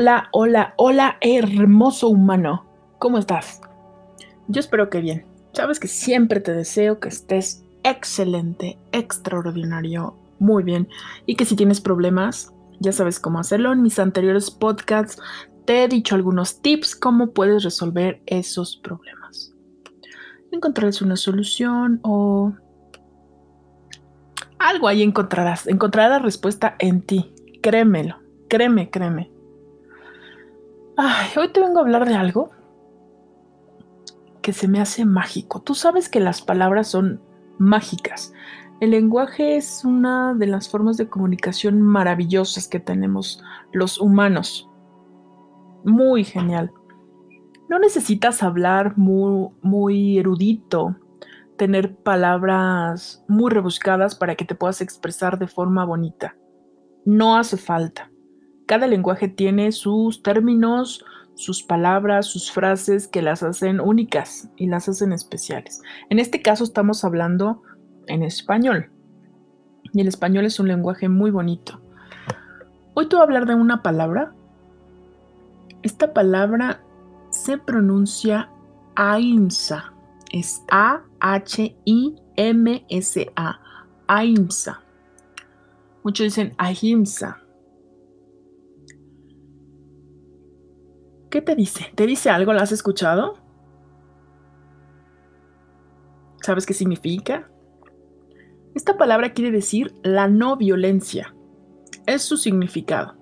Hola, hola, hola, hermoso humano. ¿Cómo estás? Yo espero que bien. Sabes que siempre te deseo que estés excelente, extraordinario, muy bien. Y que si tienes problemas, ya sabes cómo hacerlo. En mis anteriores podcasts te he dicho algunos tips cómo puedes resolver esos problemas. Encontrarás una solución o algo ahí encontrarás. Encontrarás respuesta en ti. Créemelo. Créeme, créeme. Hoy te vengo a hablar de algo que se me hace mágico. Tú sabes que las palabras son mágicas. El lenguaje es una de las formas de comunicación maravillosas que tenemos los humanos. Muy genial. No necesitas hablar muy, muy erudito, tener palabras muy rebuscadas para que te puedas expresar de forma bonita. No hace falta. Cada lenguaje tiene sus términos, sus palabras, sus frases que las hacen únicas y las hacen especiales. En este caso estamos hablando en español. Y el español es un lenguaje muy bonito. Hoy te voy a hablar de una palabra. Esta palabra se pronuncia AIMSA. Es A-H-I-M-S-A. AIMSA. Muchos dicen ahimsa. ¿Qué te dice? ¿Te dice algo? ¿La has escuchado? ¿Sabes qué significa? Esta palabra quiere decir la no violencia. Es su significado.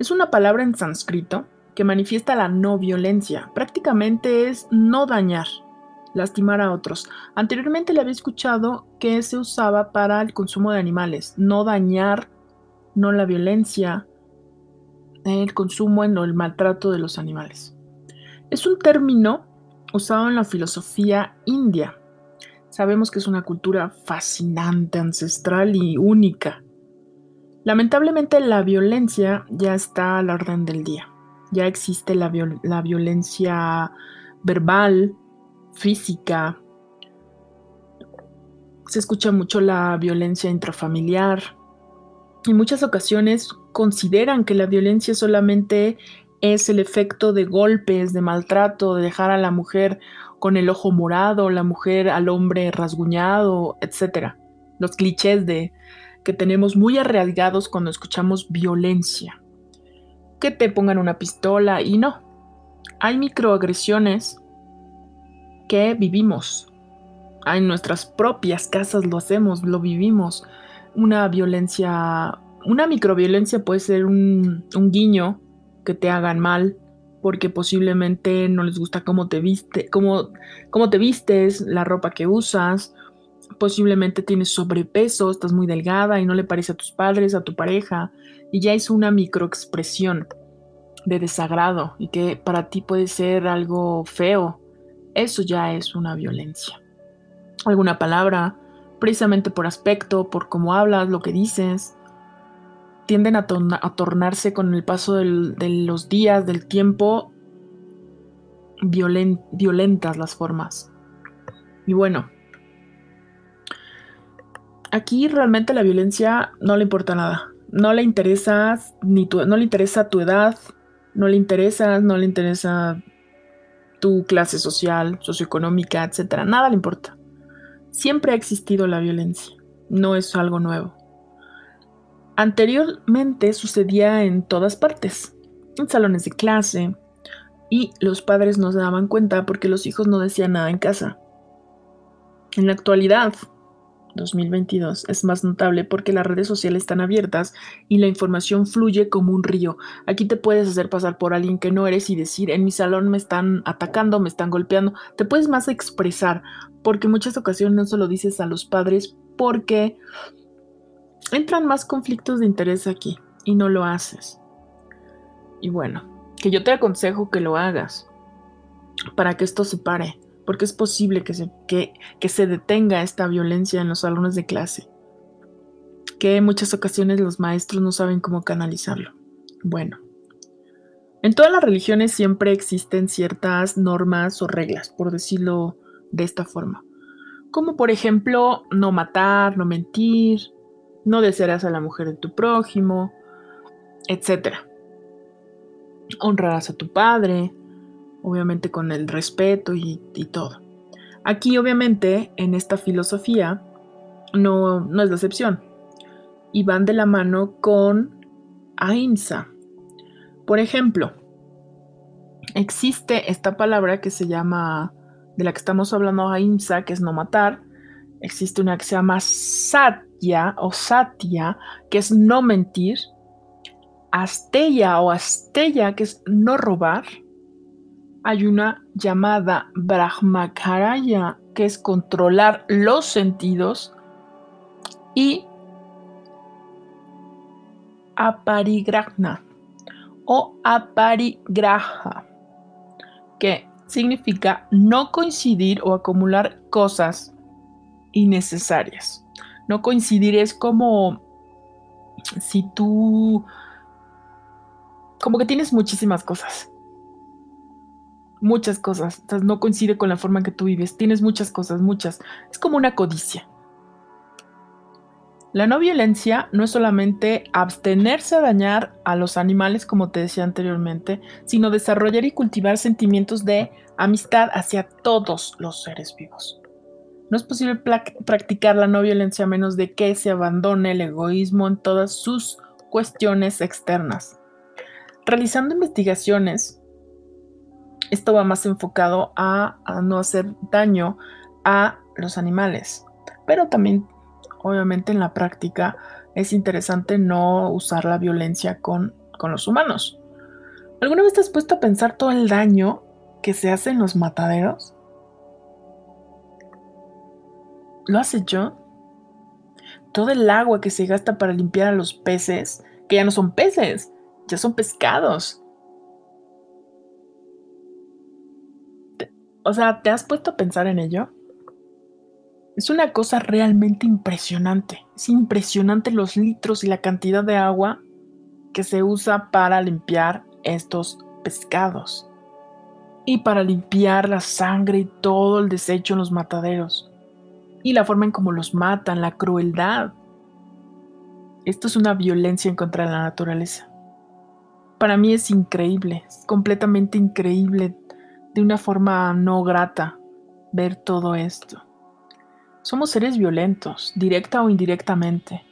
Es una palabra en sánscrito que manifiesta la no violencia. Prácticamente es no dañar, lastimar a otros. Anteriormente le había escuchado que se usaba para el consumo de animales, no dañar, no la violencia, el consumo en el maltrato de los animales. Es un término usado en la filosofía india. Sabemos que es una cultura fascinante, ancestral y única. Lamentablemente la violencia ya está a la orden del día. Ya existe la, la violencia verbal, física. Se escucha mucho la violencia intrafamiliar. En muchas ocasiones consideran que la violencia solamente es el efecto de golpes, de maltrato, de dejar a la mujer con el ojo morado, la mujer al hombre rasguñado, etc. Los clichés de que tenemos muy arraigados cuando escuchamos violencia. Que te pongan una pistola y no. Hay microagresiones que vivimos. En nuestras propias casas lo hacemos, lo vivimos. Una violencia una microviolencia puede ser un, guiño que te hagan mal porque posiblemente no les gusta cómo te viste, cómo, cómo te vistes, la ropa que usas, posiblemente tienes sobrepeso, estás muy delgada y no le parece a tus padres, a tu pareja, y ya es una microexpresión de desagrado y que para ti puede ser algo feo, eso ya es una violencia. Alguna palabra, precisamente por aspecto, por cómo hablas, lo que dices, tienden a, tornarse con el paso de los días, del tiempo, violentas las formas. Y bueno, aquí realmente la violencia no le importa nada. No le interesa ni tu, no le interesa tu edad, no le interesa, no le interesa tu clase social, socioeconómica, etcétera. Nada le importa. Siempre ha existido la violencia. No es algo nuevo. Anteriormente sucedía en todas partes, en salones de clase, y los padres no se daban cuenta porque los hijos no decían nada en casa. En la actualidad, 2022, es más notable porque las redes sociales están abiertas y la información fluye como un río. Aquí te puedes hacer pasar por alguien que no eres y decir, en mi salón me están atacando, me están golpeando. Te puedes más expresar porque muchas ocasiones no se lo dices a los padres porque entran más conflictos de interés aquí y no lo haces. Y bueno, que yo te aconsejo que lo hagas para que esto se pare, porque es posible que se, que, que se detenga esta violencia en los salones de clase, que en muchas ocasiones los maestros no saben cómo canalizarlo. Bueno, en todas las religiones siempre existen ciertas normas o reglas, por decirlo de esta forma, como por ejemplo no matar, no mentir, no desearás a la mujer de tu prójimo, etc. honrarás a tu padre, obviamente con el respeto y, todo. Aquí obviamente en esta filosofía no, no es la excepción y van de la mano con ahimsa. Por ejemplo, existe esta palabra que se llama, de la que estamos hablando ahimsa, que es no matar. Existe una que se llama satya o satya, que es no mentir. Astella o astella, que es no robar hay una llamada Brahmakaraya, que es controlar los sentidos, y Aparigrahna o Aparigraha, que significa no coincidir o acumular cosas innecesarias. No coincidir es como si tú, como que tienes muchísimas cosas muchas cosas. no coincide con la forma en que tú vives. Tienes muchas cosas, muchas. Es como una codicia. La no violencia no es solamente abstenerse a dañar a los animales, como te decía anteriormente, sino desarrollar y cultivar sentimientos de amistad hacia todos los seres vivos. No es posible practicar la no violencia a menos de que se abandone el egoísmo en todas sus cuestiones externas. Realizando investigaciones esto va más enfocado a, no hacer daño a los animales. Pero también, obviamente, en la práctica es interesante no usar la violencia con, con los humanos. ¿Alguna vez te has puesto a pensar todo el daño que se hace en los mataderos? ¿Lo has hecho? Todo el agua que se gasta para limpiar a los peces, que ya no son peces, ya son pescados. O sea, ¿te has puesto a pensar en ello? Es una cosa realmente impresionante. Es impresionante los litros y la cantidad de agua que se usa para limpiar estos pescados. Y para limpiar la sangre y todo el desecho en los mataderos. Y la forma en cómo los matan, la crueldad. Esto es una violencia en contra de la naturaleza. Para mí es increíble, completamente increíble de una forma no grata ver todo esto. Somos seres violentos, directa o indirectamente.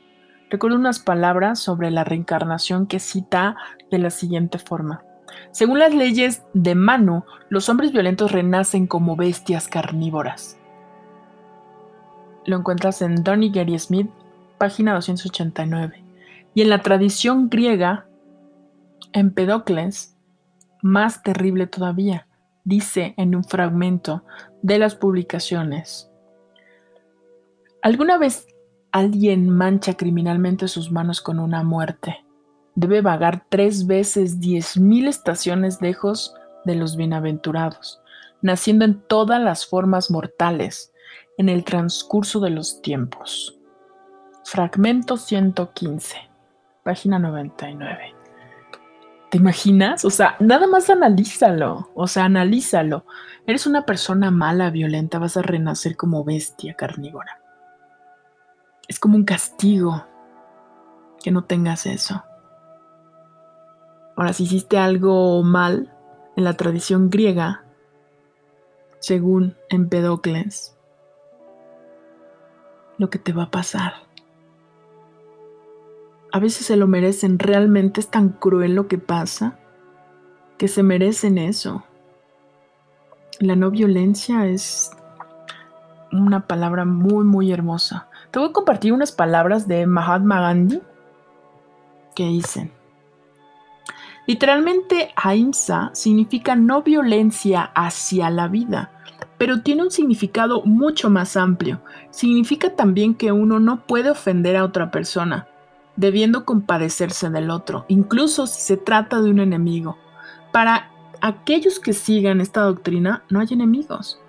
Recuerdo unas palabras sobre la reencarnación que cita de la siguiente forma. Según las leyes de Manu, los hombres violentos renacen como bestias carnívoras. Lo encuentras en Donny Gary Smith, página 289. Y en la tradición griega, Empedocles, más terrible todavía, dice en un fragmento de las publicaciones. ¿Alguna vez alguien mancha criminalmente sus manos con una muerte? Debe vagar tres veces diez mil estaciones lejos de los bienaventurados, naciendo en todas las formas mortales en el transcurso de los tiempos. Fragmento 115, página 99. ¿Te imaginas? O sea, nada más analízalo. O sea, analízalo. Eres una persona mala, violenta, vas a renacer como bestia carnívora. Es como un castigo que no tengas eso. Ahora, si hiciste algo mal en la tradición griega, según Empedocles, lo que te va a pasar a veces se lo merecen. Realmente es tan cruel lo que pasa que se merecen eso. La no violencia es una palabra muy, muy hermosa. Te voy a compartir unas palabras de Mahatma Gandhi que dicen. Literalmente, ahimsa significa no violencia hacia la vida, pero tiene un significado mucho más amplio. Significa también que uno no puede ofender a otra persona, debiendo compadecerse del otro, incluso si se trata de un enemigo. Para aquellos que sigan esta doctrina, no hay enemigos.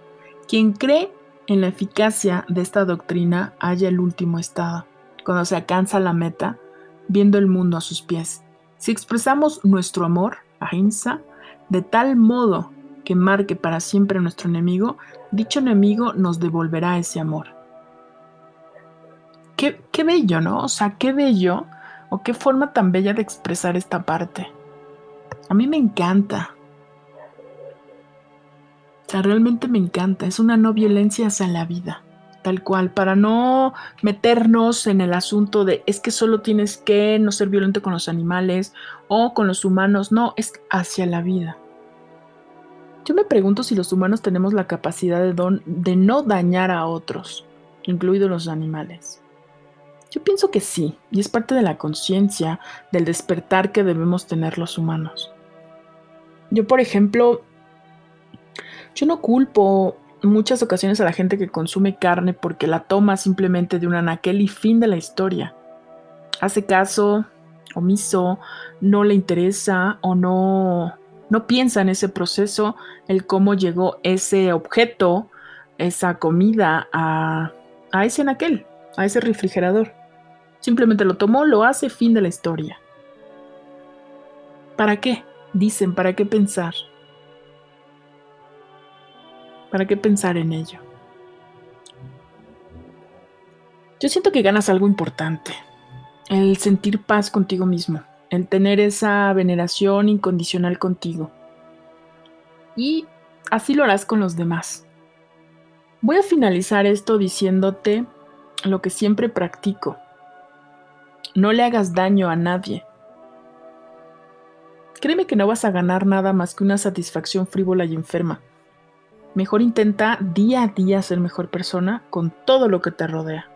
Quien cree en la eficacia de esta doctrina halla el último estado, cuando se alcanza la meta, viendo el mundo a sus pies. Si expresamos nuestro amor, ahimsa, de tal modo que marque para siempre a nuestro enemigo, dicho enemigo nos devolverá ese amor qué, bello, ¿no? O sea, qué bello o qué forma tan bella de expresar esta parte. A mí me encanta. O sea, realmente me encanta. Es una no violencia hacia la vida. Tal cual, para no meternos en el asunto de es que solo tienes que no ser violento con los animales o con los humanos. No, es hacia la vida. Yo me pregunto si los humanos tenemos la capacidad de, de no dañar a otros, incluidos los animales. Yo pienso que sí, y es parte de la conciencia, del despertar que debemos tener los humanos. Yo, por ejemplo, yo no culpo muchas ocasiones a la gente que consume carne porque la toma simplemente de un anaquel y fin de la historia. Hace caso, omiso, no le interesa o no no piensa en ese proceso, el cómo llegó ese objeto, esa comida a, a ese anaquel, a ese refrigerador. Simplemente lo tomó, lo hace, fin de la historia. ¿Para qué? Dicen, ¿para qué pensar? ¿Para qué pensar en ello? Yo siento que ganas algo importante, el sentir paz contigo mismo el tener esa veneración incondicional contigo. Y así lo harás con los demás. Voy a finalizar esto diciéndote lo que siempre practico. No le hagas daño a nadie. Créeme que no vas a ganar nada más que una satisfacción frívola y enferma. Mejor intenta día a día ser mejor persona con todo lo que te rodea.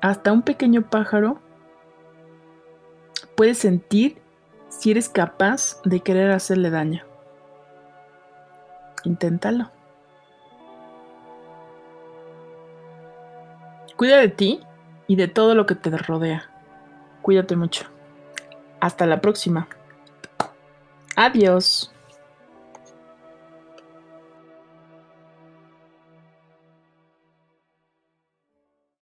Hasta un pequeño pájaro puedes sentir si eres capaz de querer hacerle daño. Inténtalo. Cuida de ti y de todo lo que te rodea. Cuídate mucho. Hasta la próxima. Adiós.